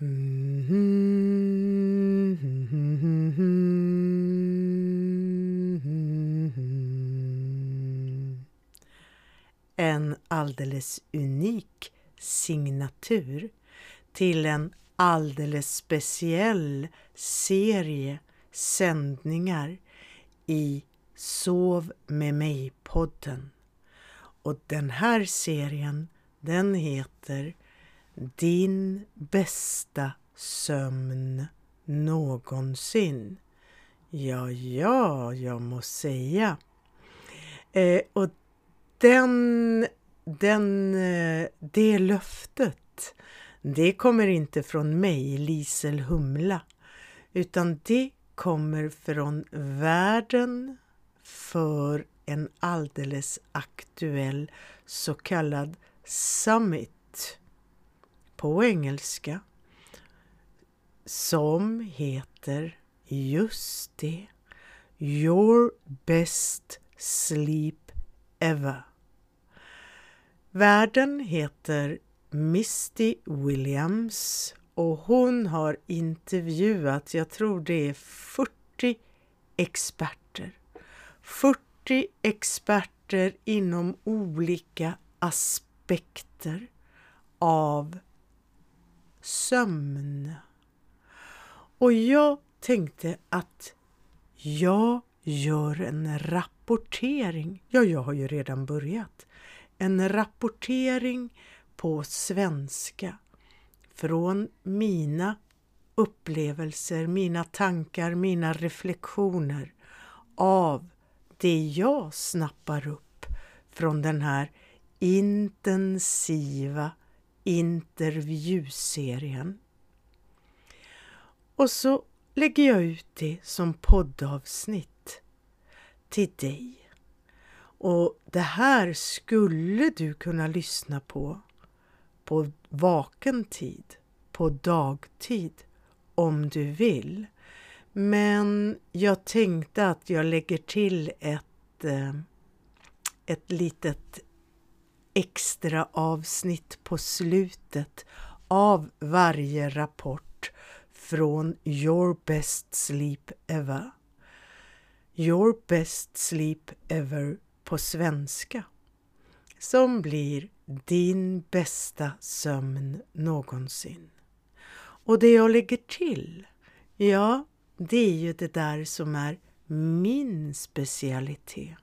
En alldeles unik signatur till en alldeles speciell serie sändningar i Sov med mig-podden. Och den här serien den heter din bästa sömn någonsin. Ja, ja, jag må säga. Eh, och den, den, eh, det löftet, det kommer inte från mig, Lisel Humla, utan det kommer från världen för en alldeles aktuell så kallad summit på engelska som heter just det Your best sleep ever. Värden heter Misty Williams och hon har intervjuat, jag tror det är 40 experter. 40 experter inom olika aspekter av sömn. Och jag tänkte att jag gör en rapportering. Ja, jag har ju redan börjat. En rapportering på svenska från mina upplevelser, mina tankar, mina reflektioner av det jag snappar upp från den här intensiva intervjuserien. Och så lägger jag ut det som poddavsnitt till dig. Och det här skulle du kunna lyssna på på vaken tid, på dagtid, om du vill. Men jag tänkte att jag lägger till ett, eh, ett litet extra avsnitt på slutet av varje rapport från Your Best Sleep Ever. Your Best Sleep Ever på svenska som blir din bästa sömn någonsin. Och det jag lägger till, ja, det är ju det där som är min specialitet.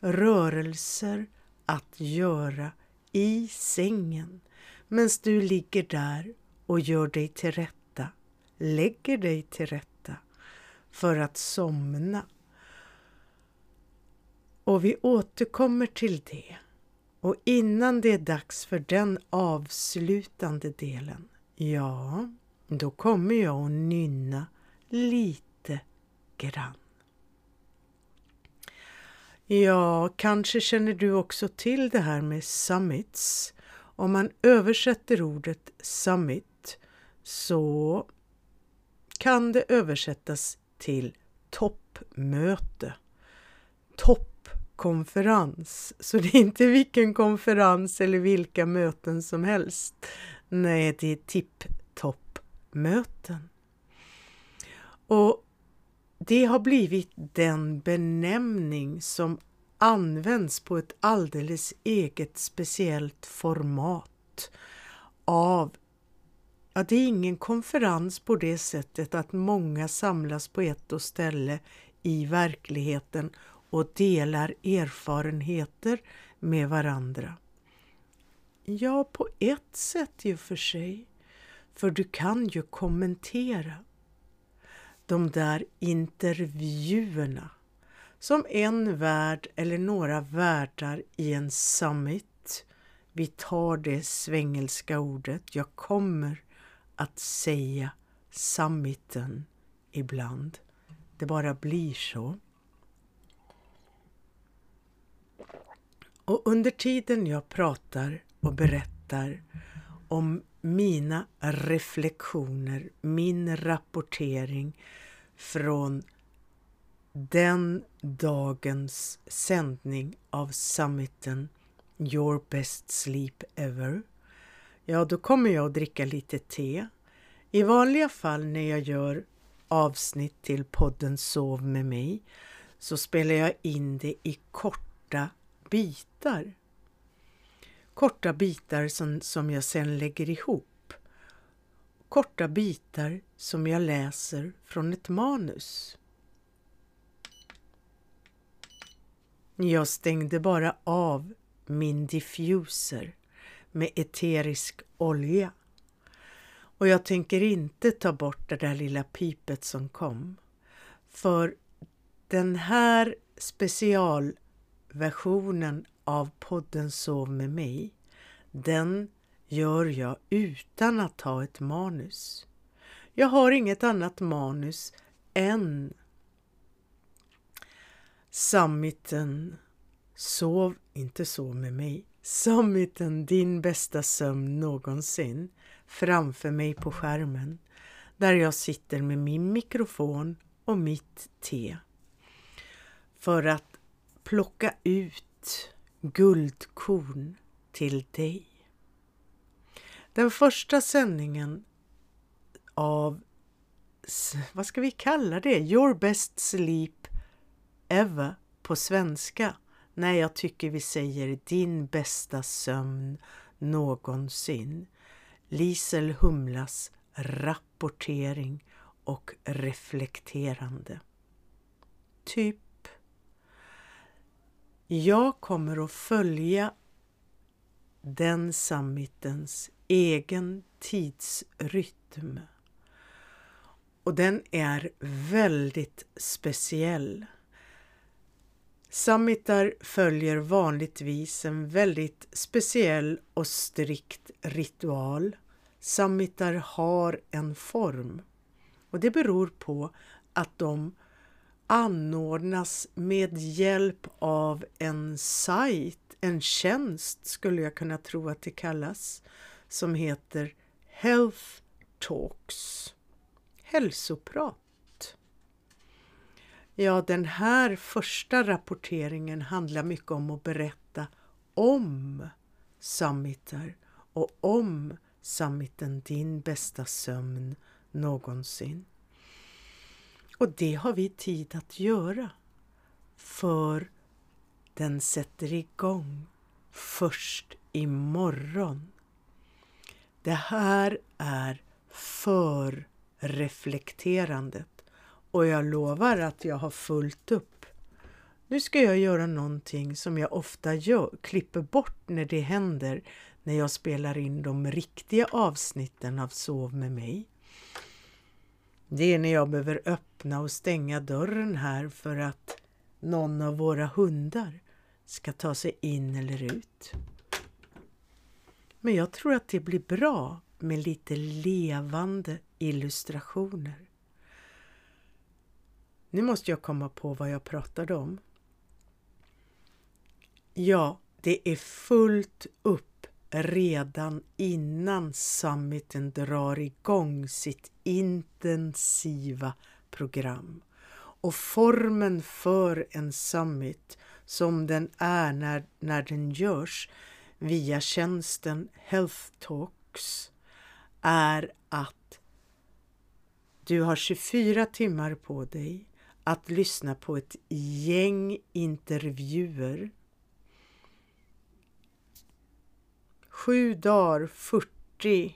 Rörelser att göra i sängen medan du ligger där och gör dig till rätta, lägger dig till rätta för att somna. Och vi återkommer till det. Och innan det är dags för den avslutande delen, ja, då kommer jag att nynna lite grann. Ja, kanske känner du också till det här med summits. Om man översätter ordet summit så kan det översättas till toppmöte, toppkonferens. Så det är inte vilken konferens eller vilka möten som helst. Nej, det är tipptoppmöten. Och det har blivit den benämning som används på ett alldeles eget speciellt format av Ja, det är ingen konferens på det sättet att många samlas på ett och ställe i verkligheten och delar erfarenheter med varandra. Ja, på ett sätt ju för sig. För du kan ju kommentera de där intervjuerna som en värd eller några värdar i en summit. Vi tar det svengelska ordet. Jag kommer att säga summiten ibland. Det bara blir så. Och under tiden jag pratar och berättar om mina reflektioner, min rapportering från den dagens sändning av summiten Your Best Sleep Ever. Ja, då kommer jag att dricka lite te I vanliga fall när jag gör avsnitt till podden Sov med mig så spelar jag in det i korta bitar. Korta bitar som, som jag sedan lägger ihop. Korta bitar som jag läser från ett manus. Jag stängde bara av min diffuser med eterisk olja. Och jag tänker inte ta bort det där lilla pipet som kom. För den här specialversionen av podden Sov med mig, den gör jag utan att ha ett manus. Jag har inget annat manus än Summiten Sov inte så med mig. Summiten Din bästa sömn någonsin framför mig på skärmen där jag sitter med min mikrofon och mitt te för att plocka ut guldkorn till dig. Den första sändningen av, vad ska vi kalla det, Your best sleep ever på svenska. Nej, jag tycker vi säger din bästa sömn någonsin. Lisel Humlas rapportering och reflekterande. Typ jag kommer att följa den summitens egen tidsrytm. Och den är väldigt speciell. Summitar följer vanligtvis en väldigt speciell och strikt ritual. Summitar har en form och det beror på att de anordnas med hjälp av en sajt, en tjänst skulle jag kunna tro att det kallas, som heter Health Talks. Hälsoprat. Ja, den här första rapporteringen handlar mycket om att berätta om summiter och om summiten Din bästa sömn någonsin. Och det har vi tid att göra. För den sätter igång först imorgon. Det här är för reflekterandet och jag lovar att jag har fullt upp. Nu ska jag göra någonting som jag ofta gör, klipper bort när det händer när jag spelar in de riktiga avsnitten av Sov med mig. Det är när jag behöver öppna och stänga dörren här för att någon av våra hundar ska ta sig in eller ut. Men jag tror att det blir bra med lite levande illustrationer. Nu måste jag komma på vad jag pratade om. Ja, det är fullt upp redan innan summiten drar igång sitt intensiva program. Och formen för en summit som den är när, när den görs via tjänsten Health Talks är att du har 24 timmar på dig att lyssna på ett gäng intervjuer Sju dagar, 40.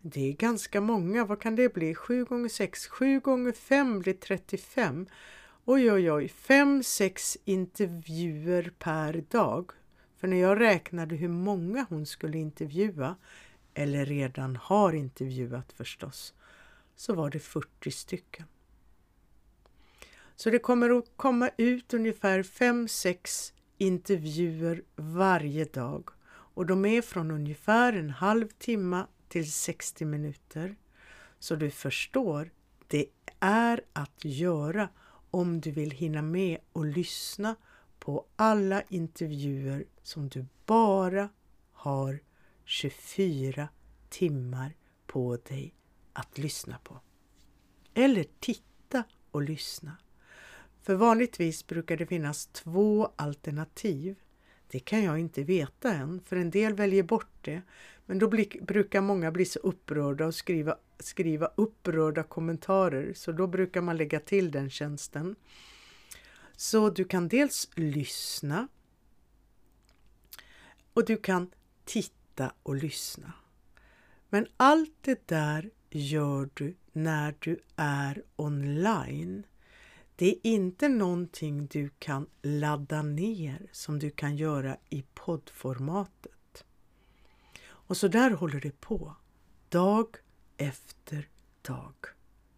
Det är ganska många. Vad kan det bli? 7 gånger 6, 7 gånger 5 blir 35. Oj, oj, oj. 5-6 intervjuer per dag. För när jag räknade hur många hon skulle intervjua, eller redan har intervjuat förstås, så var det 40 stycken. Så det kommer att komma ut ungefär 5-6 intervjuer varje dag och de är från ungefär en halv timme till 60 minuter. Så du förstår, det är att göra om du vill hinna med och lyssna på alla intervjuer som du bara har 24 timmar på dig att lyssna på. Eller titta och lyssna. För vanligtvis brukar det finnas två alternativ det kan jag inte veta än, för en del väljer bort det. Men då bli, brukar många bli så upprörda och skriva, skriva upprörda kommentarer, så då brukar man lägga till den tjänsten. Så du kan dels lyssna och du kan titta och lyssna. Men allt det där gör du när du är online. Det är inte någonting du kan ladda ner som du kan göra i poddformatet. Och så där håller det på, dag efter dag.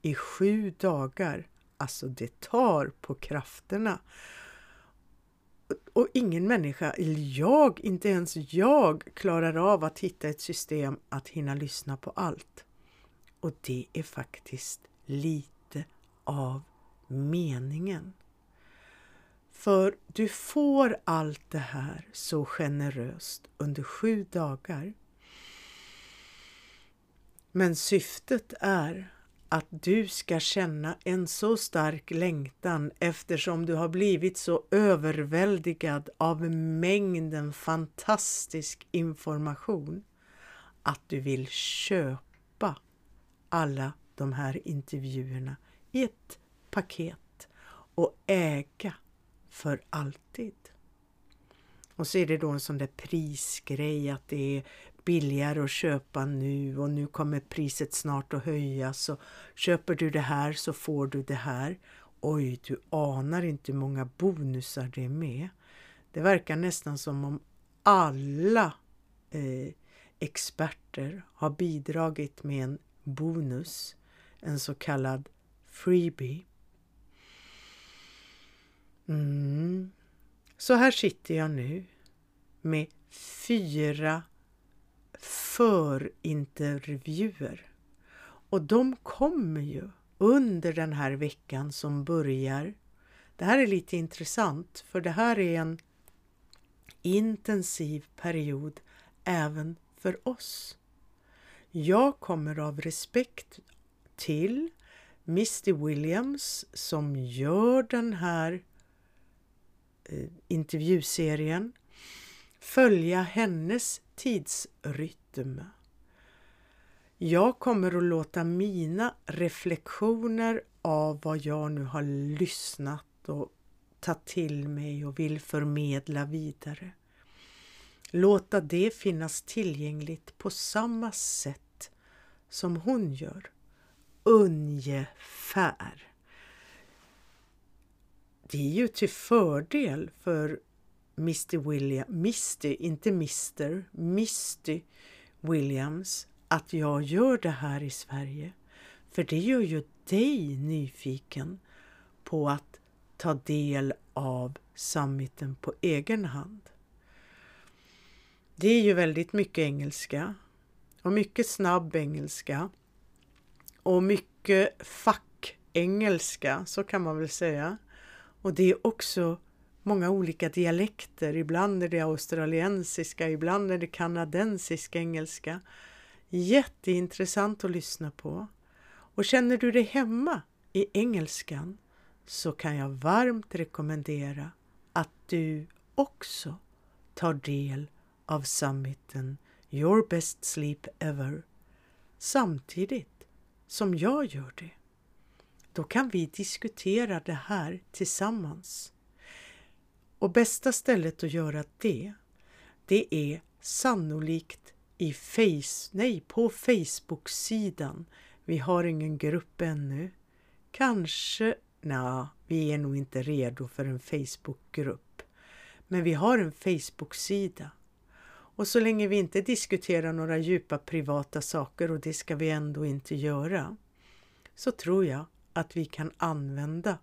I sju dagar. Alltså det tar på krafterna. Och ingen människa, eller jag, inte ens jag, klarar av att hitta ett system att hinna lyssna på allt. Och det är faktiskt lite av meningen. För du får allt det här så generöst under sju dagar. Men syftet är att du ska känna en så stark längtan eftersom du har blivit så överväldigad av mängden fantastisk information att du vill köpa alla de här intervjuerna i ett paket och äga för alltid. Och så är det då en sån där prisgrej att det är billigare att köpa nu och nu kommer priset snart att höjas och köper du det här så får du det här. Oj, du anar inte hur många bonusar det är med. Det verkar nästan som om alla eh, experter har bidragit med en bonus, en så kallad freebie. Mm. Så här sitter jag nu med fyra förintervjuer. Och de kommer ju under den här veckan som börjar. Det här är lite intressant för det här är en intensiv period även för oss. Jag kommer av respekt till Misty Williams som gör den här Eh, intervjuserien följa hennes tidsrytm. Jag kommer att låta mina reflektioner av vad jag nu har lyssnat och tagit till mig och vill förmedla vidare. Låta det finnas tillgängligt på samma sätt som hon gör. Ungefär. Det är ju till fördel för Mr William, Misty, inte Mr, Misty Williams att jag gör det här i Sverige. För det gör ju dig nyfiken på att ta del av summiten på egen hand. Det är ju väldigt mycket engelska och mycket snabb engelska och mycket fackengelska, så kan man väl säga. Och det är också många olika dialekter. Ibland är det australiensiska, ibland är det kanadensisk engelska. Jätteintressant att lyssna på. Och känner du dig hemma i engelskan så kan jag varmt rekommendera att du också tar del av summiten Your Best Sleep Ever samtidigt som jag gör det. Då kan vi diskutera det här tillsammans. Och bästa stället att göra det, det är sannolikt i face, nej, på Facebook-sidan. Vi har ingen grupp ännu. Kanske, nej, vi är nog inte redo för en Facebook-grupp. Men vi har en Facebook-sida. Och så länge vi inte diskuterar några djupa privata saker, och det ska vi ändå inte göra, så tror jag att vi kan använda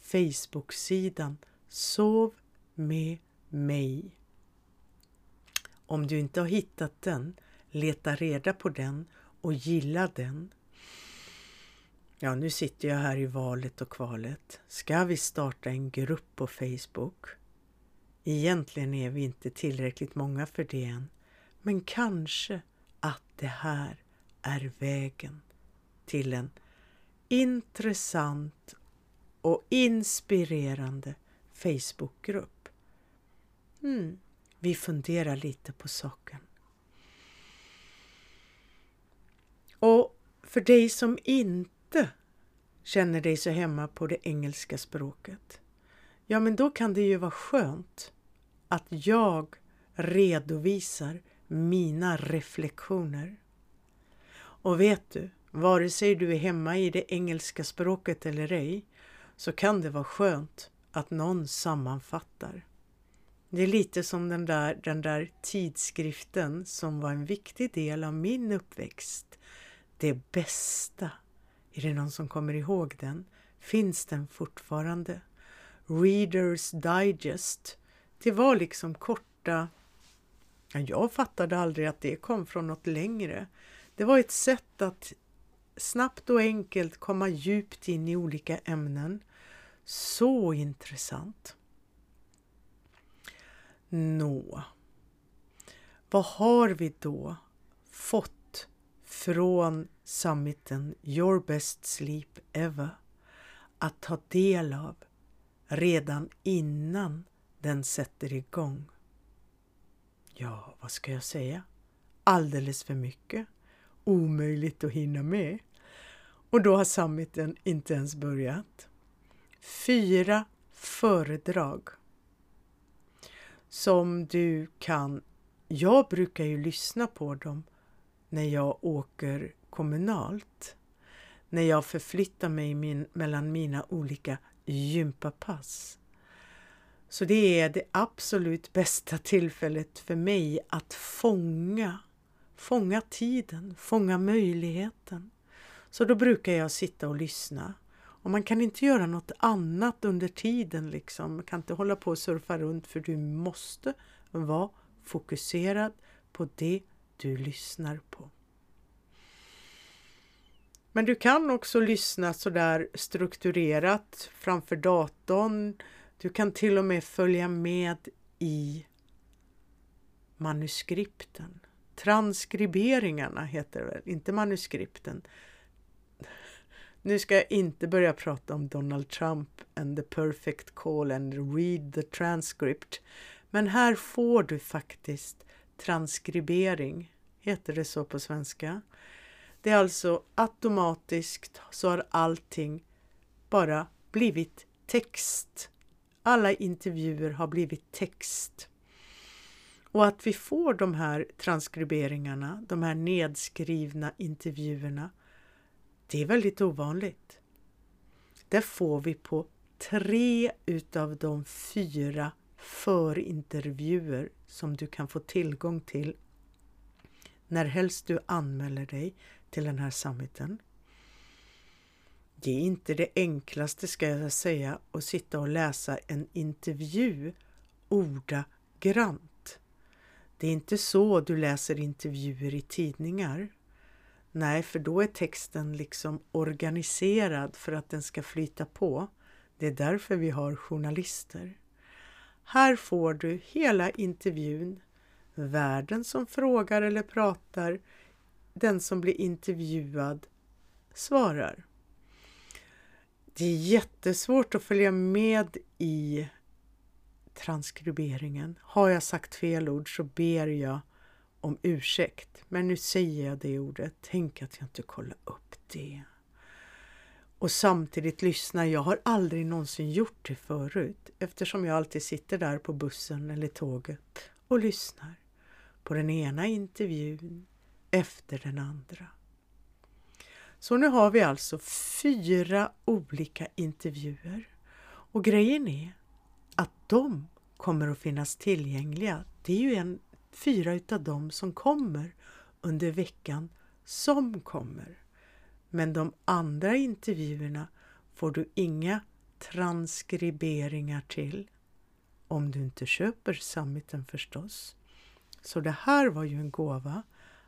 Facebook-sidan Sov med mig. Om du inte har hittat den, leta reda på den och gilla den. Ja, nu sitter jag här i valet och kvalet. Ska vi starta en grupp på Facebook? Egentligen är vi inte tillräckligt många för det än, men kanske att det här är vägen till en intressant och inspirerande Facebookgrupp. Mm. vi funderar lite på saken. Och för dig som inte känner dig så hemma på det engelska språket, ja men då kan det ju vara skönt att jag redovisar mina reflektioner. Och vet du, vare sig du är hemma i det engelska språket eller ej, så kan det vara skönt att någon sammanfattar. Det är lite som den där, den där tidskriften som var en viktig del av min uppväxt. Det bästa. Är det någon som kommer ihåg den? Finns den fortfarande? Readers Digest. Det var liksom korta... Jag fattade aldrig att det kom från något längre. Det var ett sätt att snabbt och enkelt komma djupt in i olika ämnen. Så intressant. Nå, vad har vi då fått från summiten Your Best Sleep Ever att ta del av redan innan den sätter igång? Ja, vad ska jag säga? Alldeles för mycket. Omöjligt att hinna med. Och då har summiten inte ens börjat. Fyra föredrag som du kan... Jag brukar ju lyssna på dem när jag åker kommunalt. När jag förflyttar mig min, mellan mina olika gympapass. Så det är det absolut bästa tillfället för mig att fånga, fånga tiden, fånga möjligheten. Så då brukar jag sitta och lyssna. Och man kan inte göra något annat under tiden liksom. Man kan inte hålla på och surfa runt för du måste vara fokuserad på det du lyssnar på. Men du kan också lyssna sådär strukturerat framför datorn. Du kan till och med följa med i manuskripten. Transkriberingarna heter det väl, inte manuskripten. Nu ska jag inte börja prata om Donald Trump and the perfect call and read the transcript. Men här får du faktiskt transkribering, heter det så på svenska. Det är alltså automatiskt så har allting bara blivit text. Alla intervjuer har blivit text. Och att vi får de här transkriberingarna, de här nedskrivna intervjuerna, det är väldigt ovanligt. Det får vi på tre utav de fyra förintervjuer som du kan få tillgång till när helst du anmäler dig till den här summiten. Det är inte det enklaste ska jag säga att sitta och läsa en intervju ordagrant. Det är inte så du läser intervjuer i tidningar. Nej, för då är texten liksom organiserad för att den ska flyta på. Det är därför vi har journalister. Här får du hela intervjun, värden som frågar eller pratar, den som blir intervjuad svarar. Det är jättesvårt att följa med i transkriberingen. Har jag sagt fel ord så ber jag om ursäkt. Men nu säger jag det ordet. Tänk att jag inte kollar upp det. Och samtidigt lyssnar. Jag har aldrig någonsin gjort det förut eftersom jag alltid sitter där på bussen eller tåget och lyssnar på den ena intervjun efter den andra. Så nu har vi alltså fyra olika intervjuer och grejen är att de kommer att finnas tillgängliga. Det är ju en fyra utav dem som kommer under veckan som kommer. Men de andra intervjuerna får du inga transkriberingar till om du inte köper summiten förstås. Så det här var ju en gåva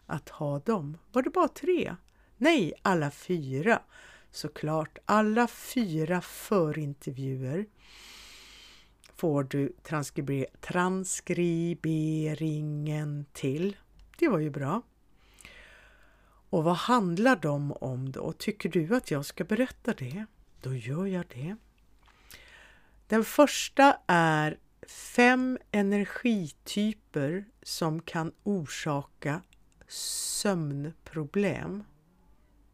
att ha dem. Var det bara tre? Nej, alla fyra. Såklart, alla fyra förintervjuer får du transkriber transkriberingen till. Det var ju bra. Och vad handlar de om då? Tycker du att jag ska berätta det? Då gör jag det. Den första är fem energityper som kan orsaka sömnproblem.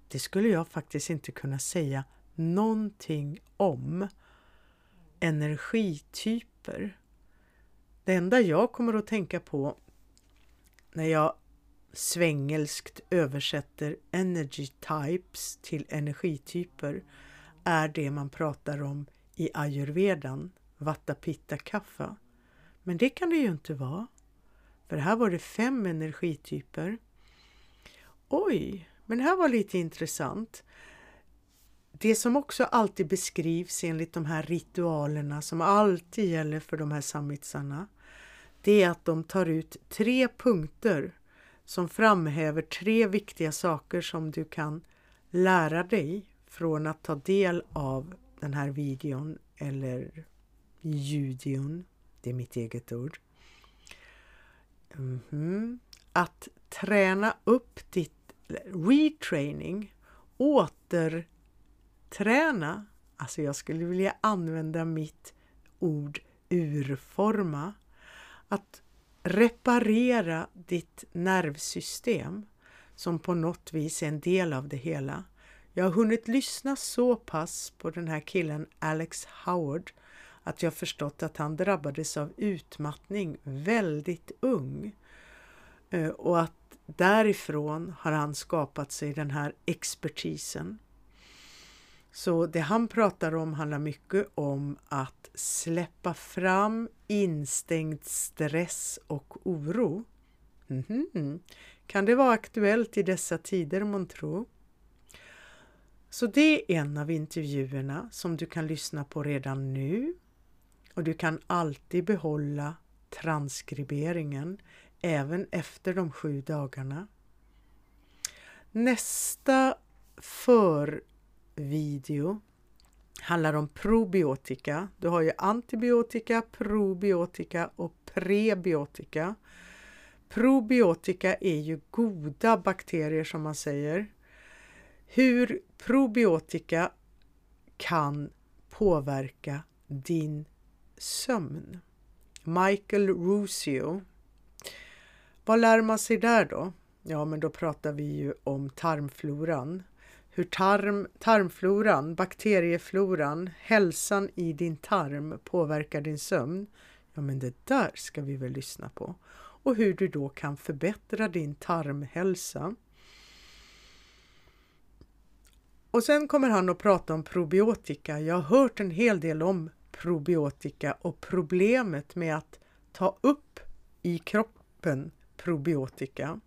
Det skulle jag faktiskt inte kunna säga någonting om. Energityper. Det enda jag kommer att tänka på när jag svängelskt översätter energy types till energityper är det man pratar om i ayurvedan, vata pitta kaffa. Men det kan det ju inte vara. För här var det fem energityper. Oj, men det här var lite intressant. Det som också alltid beskrivs enligt de här ritualerna som alltid gäller för de här samvitsarna, det är att de tar ut tre punkter som framhäver tre viktiga saker som du kan lära dig från att ta del av den här videon eller judion. Det är mitt eget ord. Mm -hmm. Att träna upp ditt retraining, Träna! alltså jag skulle vilja använda mitt ord urforma, att reparera ditt nervsystem som på något vis är en del av det hela. Jag har hunnit lyssna så pass på den här killen Alex Howard att jag förstått att han drabbades av utmattning väldigt ung eh, och att därifrån har han skapat sig den här expertisen. Så det han pratar om handlar mycket om att släppa fram instängd stress och oro. Mm -hmm. Kan det vara aktuellt i dessa tider månntro? Så det är en av intervjuerna som du kan lyssna på redan nu och du kan alltid behålla transkriberingen även efter de sju dagarna. Nästa för video handlar om probiotika. Du har ju antibiotika, probiotika och prebiotika. Probiotika är ju goda bakterier som man säger. Hur probiotika kan påverka din sömn. Michael Ruscio. Vad lär man sig där då? Ja, men då pratar vi ju om tarmfloran. Hur tarm, tarmfloran, bakteriefloran, hälsan i din tarm påverkar din sömn. Ja, men det där ska vi väl lyssna på. Och hur du då kan förbättra din tarmhälsa. Och sen kommer han att prata om probiotika. Jag har hört en hel del om probiotika och problemet med att ta upp i kroppen probiotika.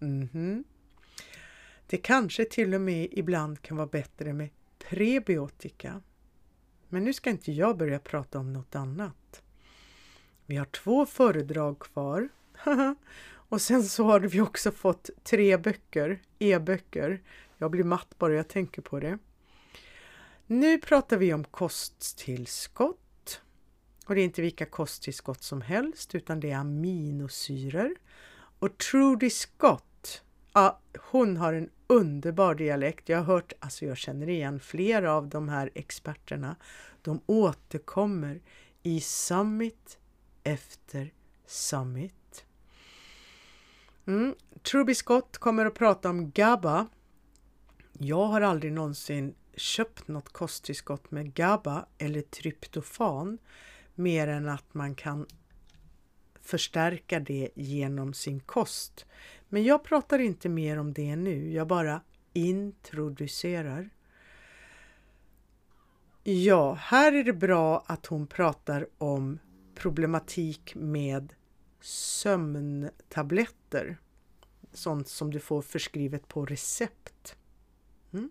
Mm -hmm. Det kanske till och med ibland kan vara bättre med prebiotika. Men nu ska inte jag börja prata om något annat. Vi har två föredrag kvar. och sen så har vi också fått tre böcker, e-böcker. Jag blir matt bara jag tänker på det. Nu pratar vi om kosttillskott. Och det är inte vilka kosttillskott som helst utan det är aminosyror. Och Trudy Scott, ja, hon har en underbar dialekt. Jag har hört, alltså jag känner igen flera av de här experterna. De återkommer i summit efter summit. Mm. Truby Scott kommer att prata om GABA. Jag har aldrig någonsin köpt något kosttillskott med GABA eller tryptofan mer än att man kan förstärka det genom sin kost. Men jag pratar inte mer om det nu, jag bara introducerar. Ja, här är det bra att hon pratar om problematik med sömntabletter. Sånt som du får förskrivet på recept. Mm.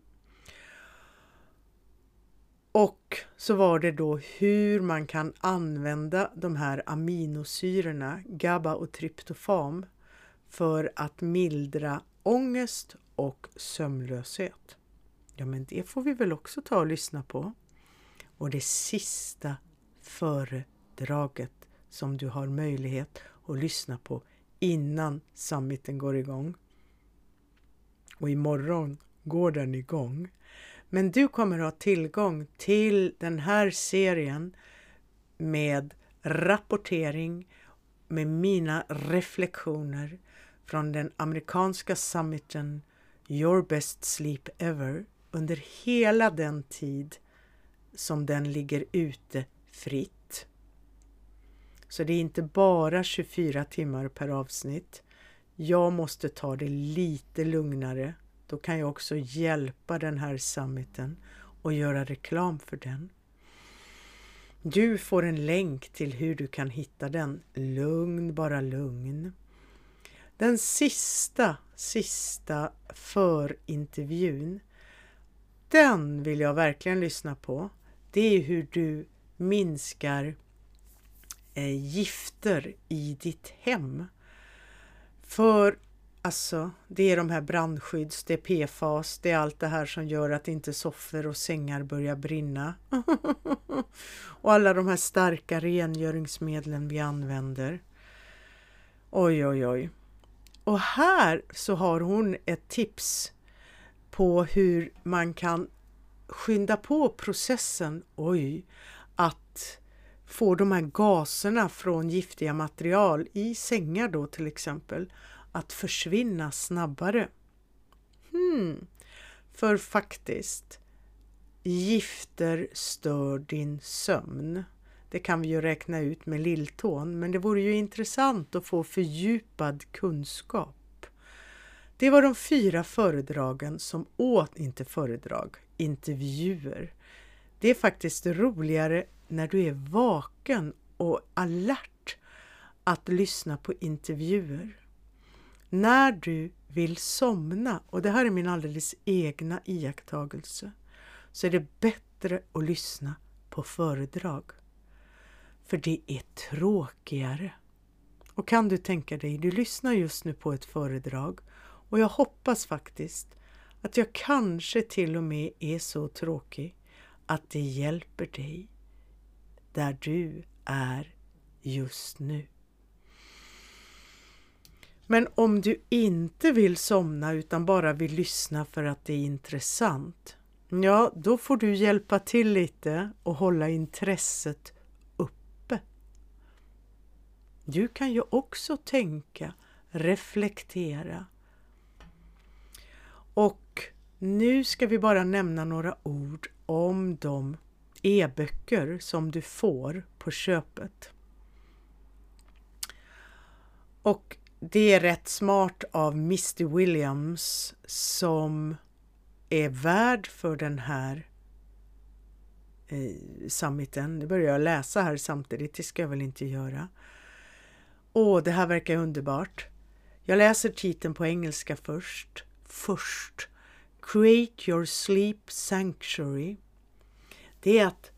Och så var det då hur man kan använda de här aminosyrorna, GABA och tryptofam för att mildra ångest och sömnlöshet. Ja, men det får vi väl också ta och lyssna på. Och det sista föredraget som du har möjlighet att lyssna på innan summiten går igång. Och imorgon går den igång. Men du kommer ha tillgång till den här serien med rapportering med mina reflektioner från den amerikanska summiten Your Best Sleep Ever under hela den tid som den ligger ute fritt. Så det är inte bara 24 timmar per avsnitt. Jag måste ta det lite lugnare. Då kan jag också hjälpa den här summiten och göra reklam för den. Du får en länk till hur du kan hitta den. Lugn, bara lugn. Den sista, sista förintervjun, den vill jag verkligen lyssna på. Det är hur du minskar eh, gifter i ditt hem. För alltså, det är de här brandskydds, det är PFAS, det är allt det här som gör att inte soffor och sängar börjar brinna. och alla de här starka rengöringsmedlen vi använder. Oj, oj, oj. Och här så har hon ett tips på hur man kan skynda på processen, oj, att få de här gaserna från giftiga material i sängar då till exempel att försvinna snabbare. Hmm. För faktiskt, gifter stör din sömn. Det kan vi ju räkna ut med lilltån, men det vore ju intressant att få fördjupad kunskap. Det var de fyra föredragen som åt, inte föredrag, intervjuer. Det är faktiskt roligare när du är vaken och alert att lyssna på intervjuer. När du vill somna, och det här är min alldeles egna iakttagelse, så är det bättre att lyssna på föredrag. För det är tråkigare. Och kan du tänka dig, du lyssnar just nu på ett föredrag och jag hoppas faktiskt att jag kanske till och med är så tråkig att det hjälper dig där du är just nu. Men om du inte vill somna utan bara vill lyssna för att det är intressant, ja, då får du hjälpa till lite och hålla intresset. Du kan ju också tänka, reflektera. Och nu ska vi bara nämna några ord om de e-böcker som du får på köpet. Och det är rätt smart av Mr Williams som är värd för den här eh, summiten. Nu börjar jag läsa här samtidigt, det ska jag väl inte göra. Åh, det här verkar underbart. Jag läser titeln på engelska först. Först. Create your sleep sanctuary. Det är att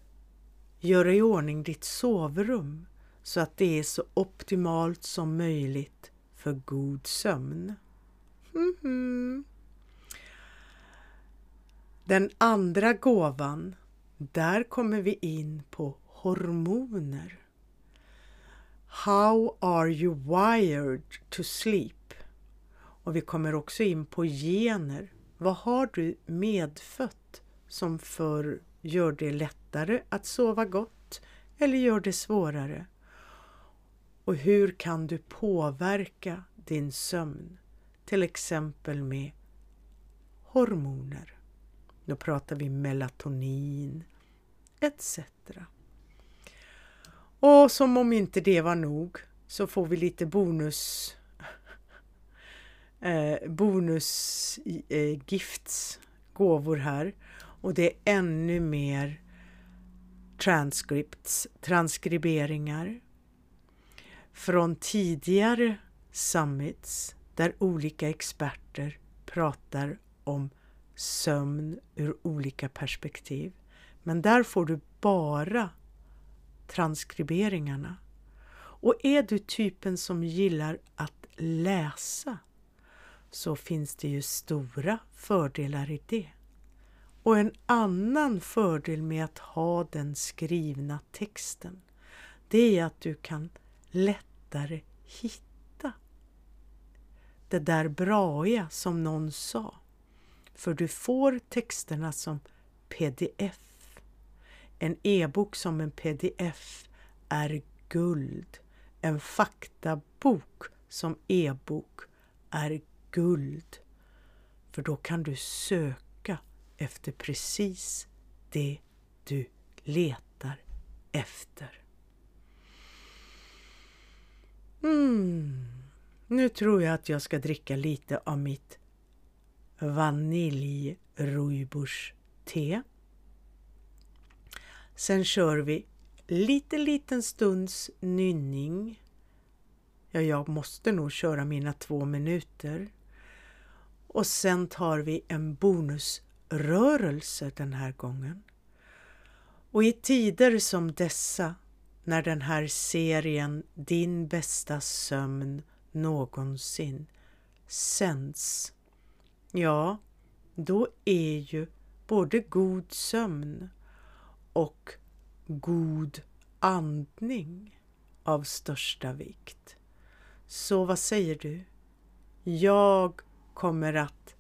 göra i ordning ditt sovrum så att det är så optimalt som möjligt för god sömn. Mm -hmm. Den andra gåvan, där kommer vi in på hormoner. How are you wired to sleep? Och vi kommer också in på gener. Vad har du medfött som för gör det lättare att sova gott eller gör det svårare? Och hur kan du påverka din sömn? Till exempel med hormoner. Då pratar vi melatonin etc. Och som om inte det var nog så får vi lite bonus eh, bonusgifts eh, gåvor här. Och det är ännu mer transcripts, transkriberingar från tidigare summits där olika experter pratar om sömn ur olika perspektiv. Men där får du bara transkriberingarna. Och är du typen som gillar att läsa så finns det ju stora fördelar i det. Och en annan fördel med att ha den skrivna texten det är att du kan lättare hitta det där braiga som någon sa. För du får texterna som pdf. En e-bok som en pdf är guld. En faktabok som e-bok är guld. För då kan du söka efter precis det du letar efter. Mm. Nu tror jag att jag ska dricka lite av mitt vaniljrojbors-te. Sen kör vi lite liten stunds nynning. Ja, jag måste nog köra mina två minuter. Och sen tar vi en bonusrörelse den här gången. Och i tider som dessa, när den här serien Din bästa sömn någonsin sänds, ja, då är ju både god sömn och god andning av största vikt. Så vad säger du? Jag kommer att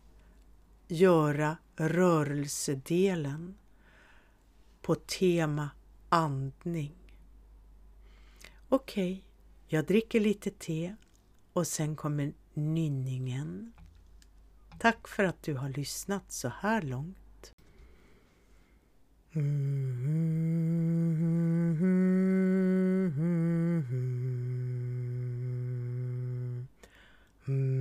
göra rörelsedelen på tema andning. Okej, okay, jag dricker lite te och sen kommer nynningen. Tack för att du har lyssnat så här långt. Ja,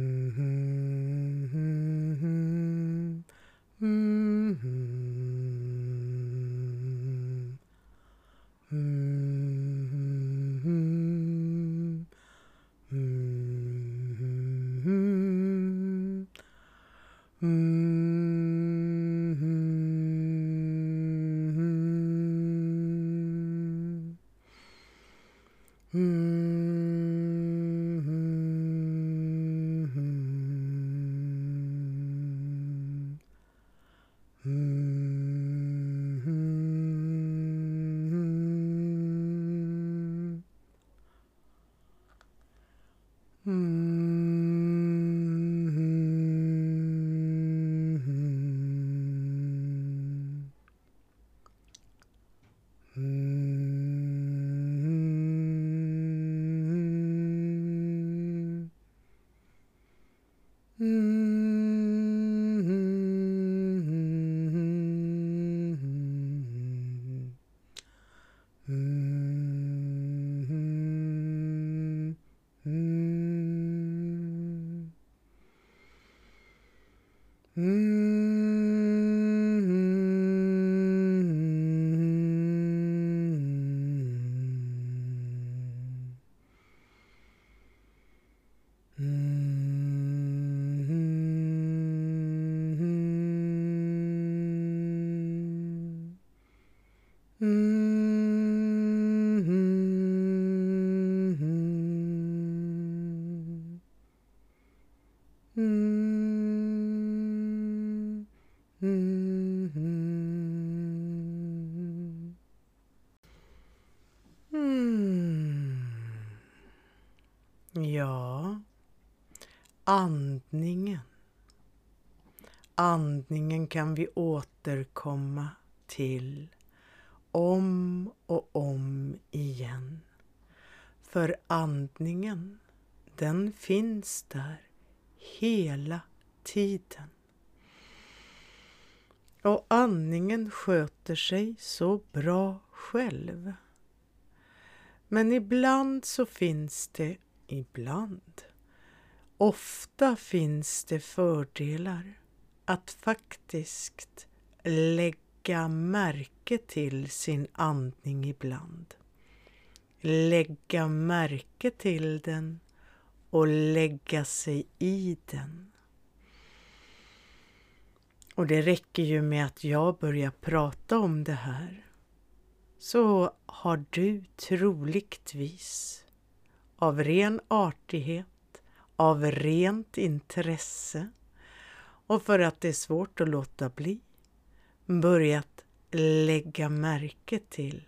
kan vi återkomma till om och om igen. För andningen, den finns där hela tiden. Och andningen sköter sig så bra själv. Men ibland så finns det ibland. Ofta finns det fördelar att faktiskt lägga märke till sin andning ibland. Lägga märke till den och lägga sig i den. Och det räcker ju med att jag börjar prata om det här så har du troligtvis av ren artighet, av rent intresse och för att det är svårt att låta bli börjat lägga märke till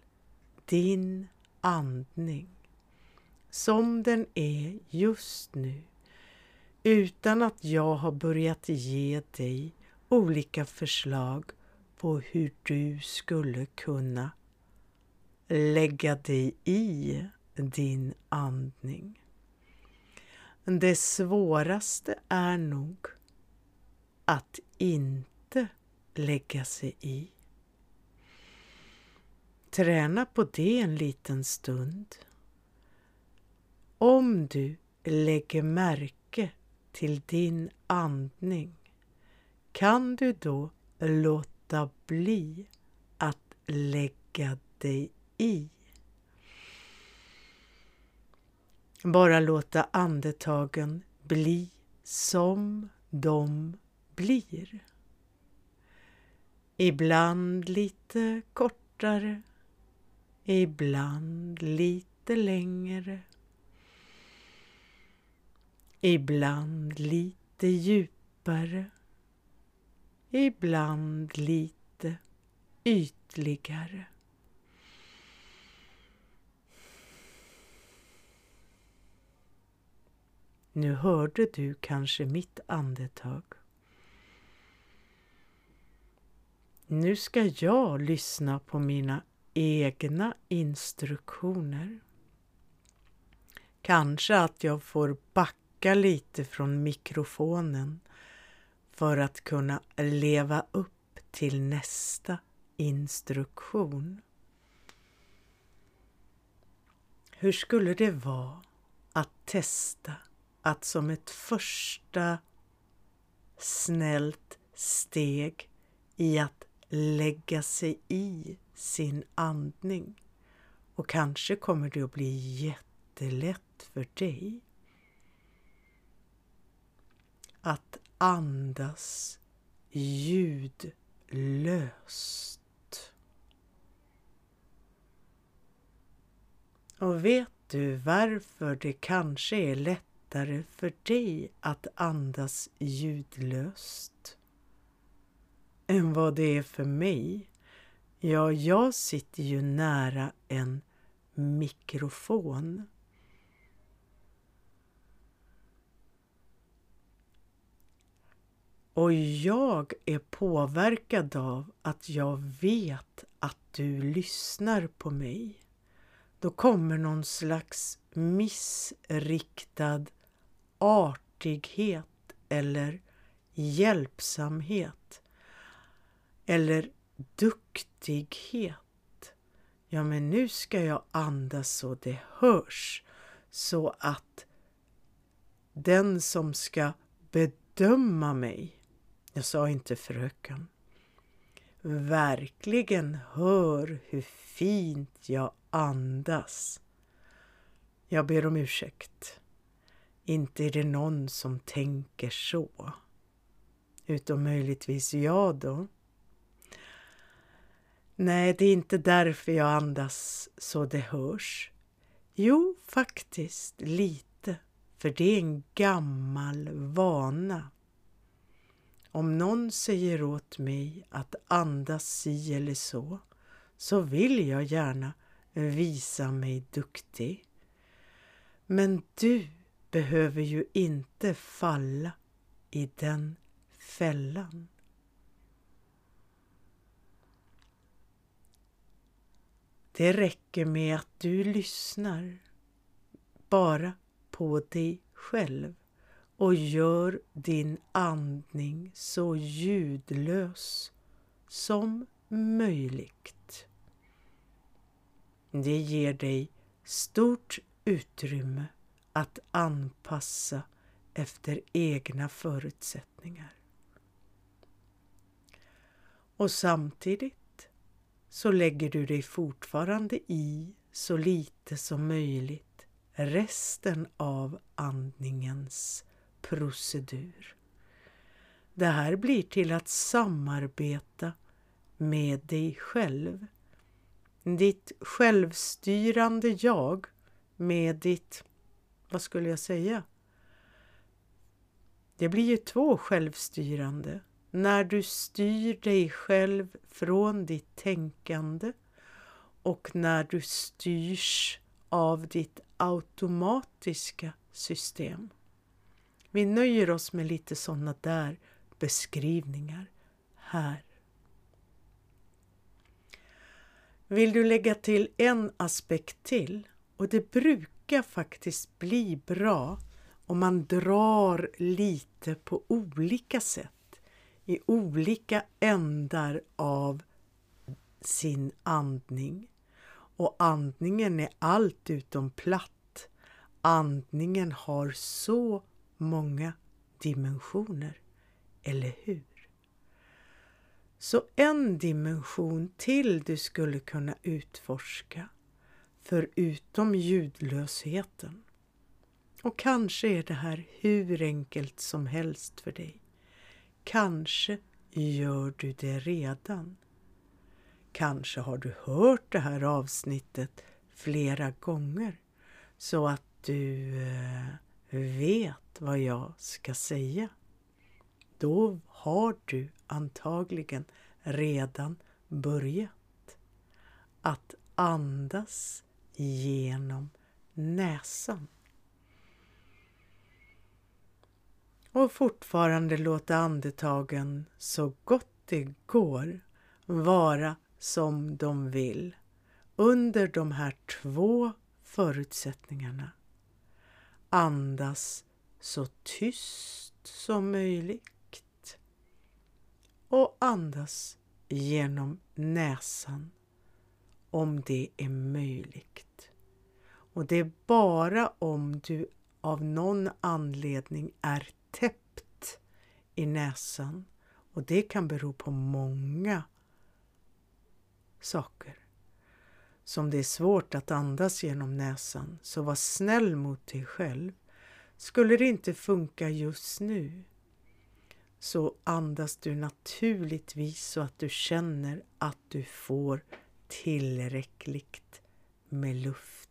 din andning som den är just nu utan att jag har börjat ge dig olika förslag på hur du skulle kunna lägga dig i din andning. Det svåraste är nog att inte lägga sig i. Träna på det en liten stund. Om du lägger märke till din andning kan du då låta bli att lägga dig i. Bara låta andetagen bli som de blir. Ibland lite kortare, ibland lite längre. Ibland lite djupare, ibland lite ytligare. Nu hörde du kanske mitt andetag. Nu ska jag lyssna på mina egna instruktioner. Kanske att jag får backa lite från mikrofonen för att kunna leva upp till nästa instruktion. Hur skulle det vara att testa att som ett första snällt steg i att lägga sig i sin andning och kanske kommer det att bli jättelätt för dig att andas ljudlöst. Och vet du varför det kanske är lättare för dig att andas ljudlöst än vad det är för mig. Ja, jag sitter ju nära en mikrofon. Och jag är påverkad av att jag vet att du lyssnar på mig. Då kommer någon slags missriktad artighet eller hjälpsamhet eller duktighet. Ja, men nu ska jag andas så det hörs så att den som ska bedöma mig, jag sa inte fröken, verkligen hör hur fint jag andas. Jag ber om ursäkt. Inte är det någon som tänker så. Utom möjligtvis jag då. Nej, det är inte därför jag andas så det hörs. Jo, faktiskt lite, för det är en gammal vana. Om någon säger åt mig att andas si eller så, så vill jag gärna visa mig duktig. Men du behöver ju inte falla i den fällan. Det räcker med att du lyssnar bara på dig själv och gör din andning så ljudlös som möjligt. Det ger dig stort utrymme att anpassa efter egna förutsättningar. Och samtidigt så lägger du dig fortfarande i så lite som möjligt resten av andningens procedur. Det här blir till att samarbeta med dig själv. Ditt självstyrande jag med ditt vad skulle jag säga? Det blir ju två självstyrande. När du styr dig själv från ditt tänkande och när du styrs av ditt automatiska system. Vi nöjer oss med lite sådana där beskrivningar här. Vill du lägga till en aspekt till Och det brukar faktiskt bli bra om man drar lite på olika sätt i olika ändar av sin andning. Och andningen är allt utom platt. Andningen har så många dimensioner, eller hur? Så en dimension till du skulle kunna utforska förutom ljudlösheten. Och kanske är det här hur enkelt som helst för dig. Kanske gör du det redan. Kanske har du hört det här avsnittet flera gånger så att du eh, vet vad jag ska säga. Då har du antagligen redan börjat att andas genom näsan. Och fortfarande låta andetagen så gott det går vara som de vill under de här två förutsättningarna. Andas så tyst som möjligt och andas genom näsan om det är möjligt. Och det är bara om du av någon anledning är täppt i näsan och det kan bero på många saker. Som det är svårt att andas genom näsan, så var snäll mot dig själv. Skulle det inte funka just nu så andas du naturligtvis så att du känner att du får tillräckligt med luft.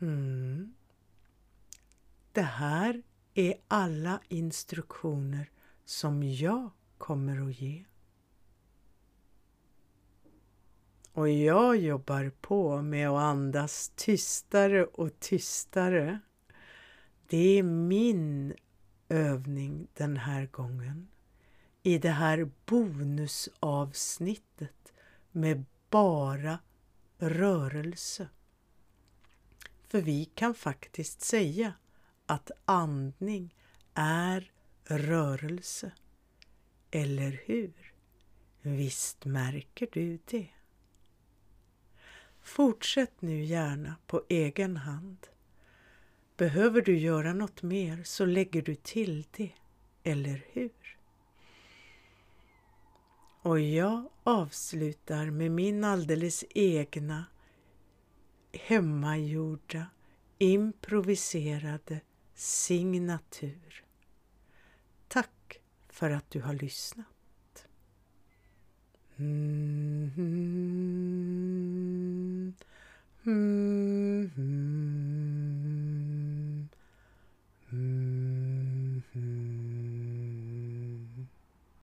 Mm. Det här är alla instruktioner som jag kommer att ge. Och jag jobbar på med att andas tystare och tystare. Det är min övning den här gången i det här bonusavsnittet med bara rörelse. För vi kan faktiskt säga att andning är rörelse. Eller hur? Visst märker du det? Fortsätt nu gärna på egen hand. Behöver du göra något mer så lägger du till det, eller hur? Och jag avslutar med min alldeles egna hemmagjorda, improviserade signatur. Tack för att du har lyssnat. Mm-hmm. Mm-hmm.